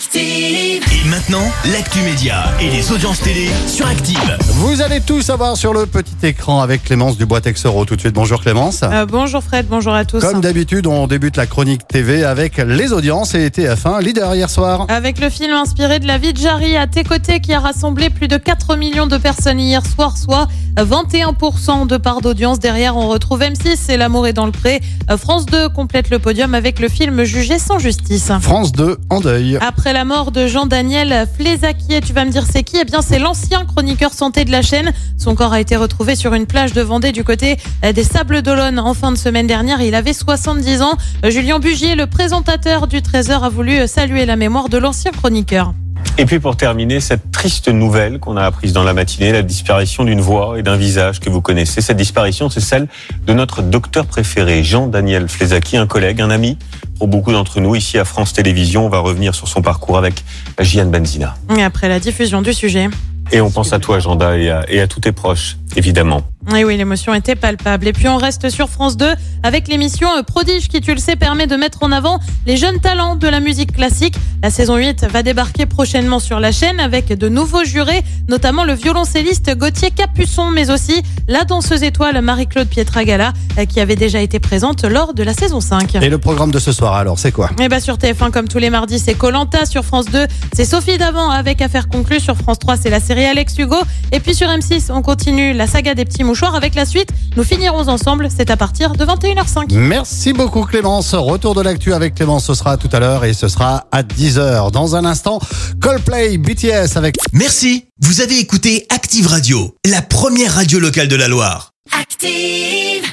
Active. Et maintenant, l'actu média et les audiences télé sur Active. Vous allez tout savoir sur le petit écran avec Clémence Dubois-Texero. Tout de suite, bonjour Clémence. Euh, bonjour Fred, bonjour à tous. Comme d'habitude, on débute la chronique TV avec les audiences et TF1 leader hier soir. Avec le film inspiré de la vie de Jarry à tes côtés qui a rassemblé plus de 4 millions de personnes hier soir, soit 21% de part d'audience. Derrière, on retrouve M6 et L'amour est dans le pré. Euh, France 2 complète le podium avec le film Jugé sans justice. France 2 en deuil. Après la mort de Jean-Daniel Flézaquier, tu vas me dire c'est qui? Eh bien c'est l'ancien chroniqueur santé de la chaîne. Son corps a été retrouvé sur une plage de Vendée du côté euh, des Sables d'Olonne en fin de semaine dernière. Il avait 70 ans. Euh, Julien Bugier, le présentateur du Trésor, a voulu euh, saluer la mémoire de l'ancien chroniqueur. Et puis pour terminer, cette triste nouvelle qu'on a apprise dans la matinée, la disparition d'une voix et d'un visage que vous connaissez. Cette disparition, c'est celle de notre docteur préféré, Jean-Daniel Flezaki, un collègue, un ami pour beaucoup d'entre nous ici à France Télévisions. On va revenir sur son parcours avec Gian Benzina. Et après la diffusion du sujet. Et on pense à toi, Janda, et à, et à tous tes proches, évidemment. Et oui, l'émotion était palpable. Et puis on reste sur France 2 avec l'émission euh, Prodige qui, tu le sais, permet de mettre en avant les jeunes talents de la musique classique. La saison 8 va débarquer prochainement sur la chaîne avec de nouveaux jurés, notamment le violoncelliste Gauthier Capuçon, mais aussi la danseuse étoile Marie-Claude Pietragala euh, qui avait déjà été présente lors de la saison 5. Et le programme de ce soir alors, c'est quoi? Et bah sur TF1 comme tous les mardis c'est Colanta sur France 2 c'est Sophie Davant avec Affaires conclues sur France 3 c'est la série Alex Hugo et puis sur M6 on continue la saga des petits mouchoirs avec la suite nous finirons ensemble c'est à partir de 21h05 Merci beaucoup Clémence. Retour de l'actu avec Clémence, ce sera tout à l'heure et ce sera à 10h. Dans un instant, Coldplay BTS avec Merci, vous avez écouté Active Radio, la première radio locale de la Loire. Active.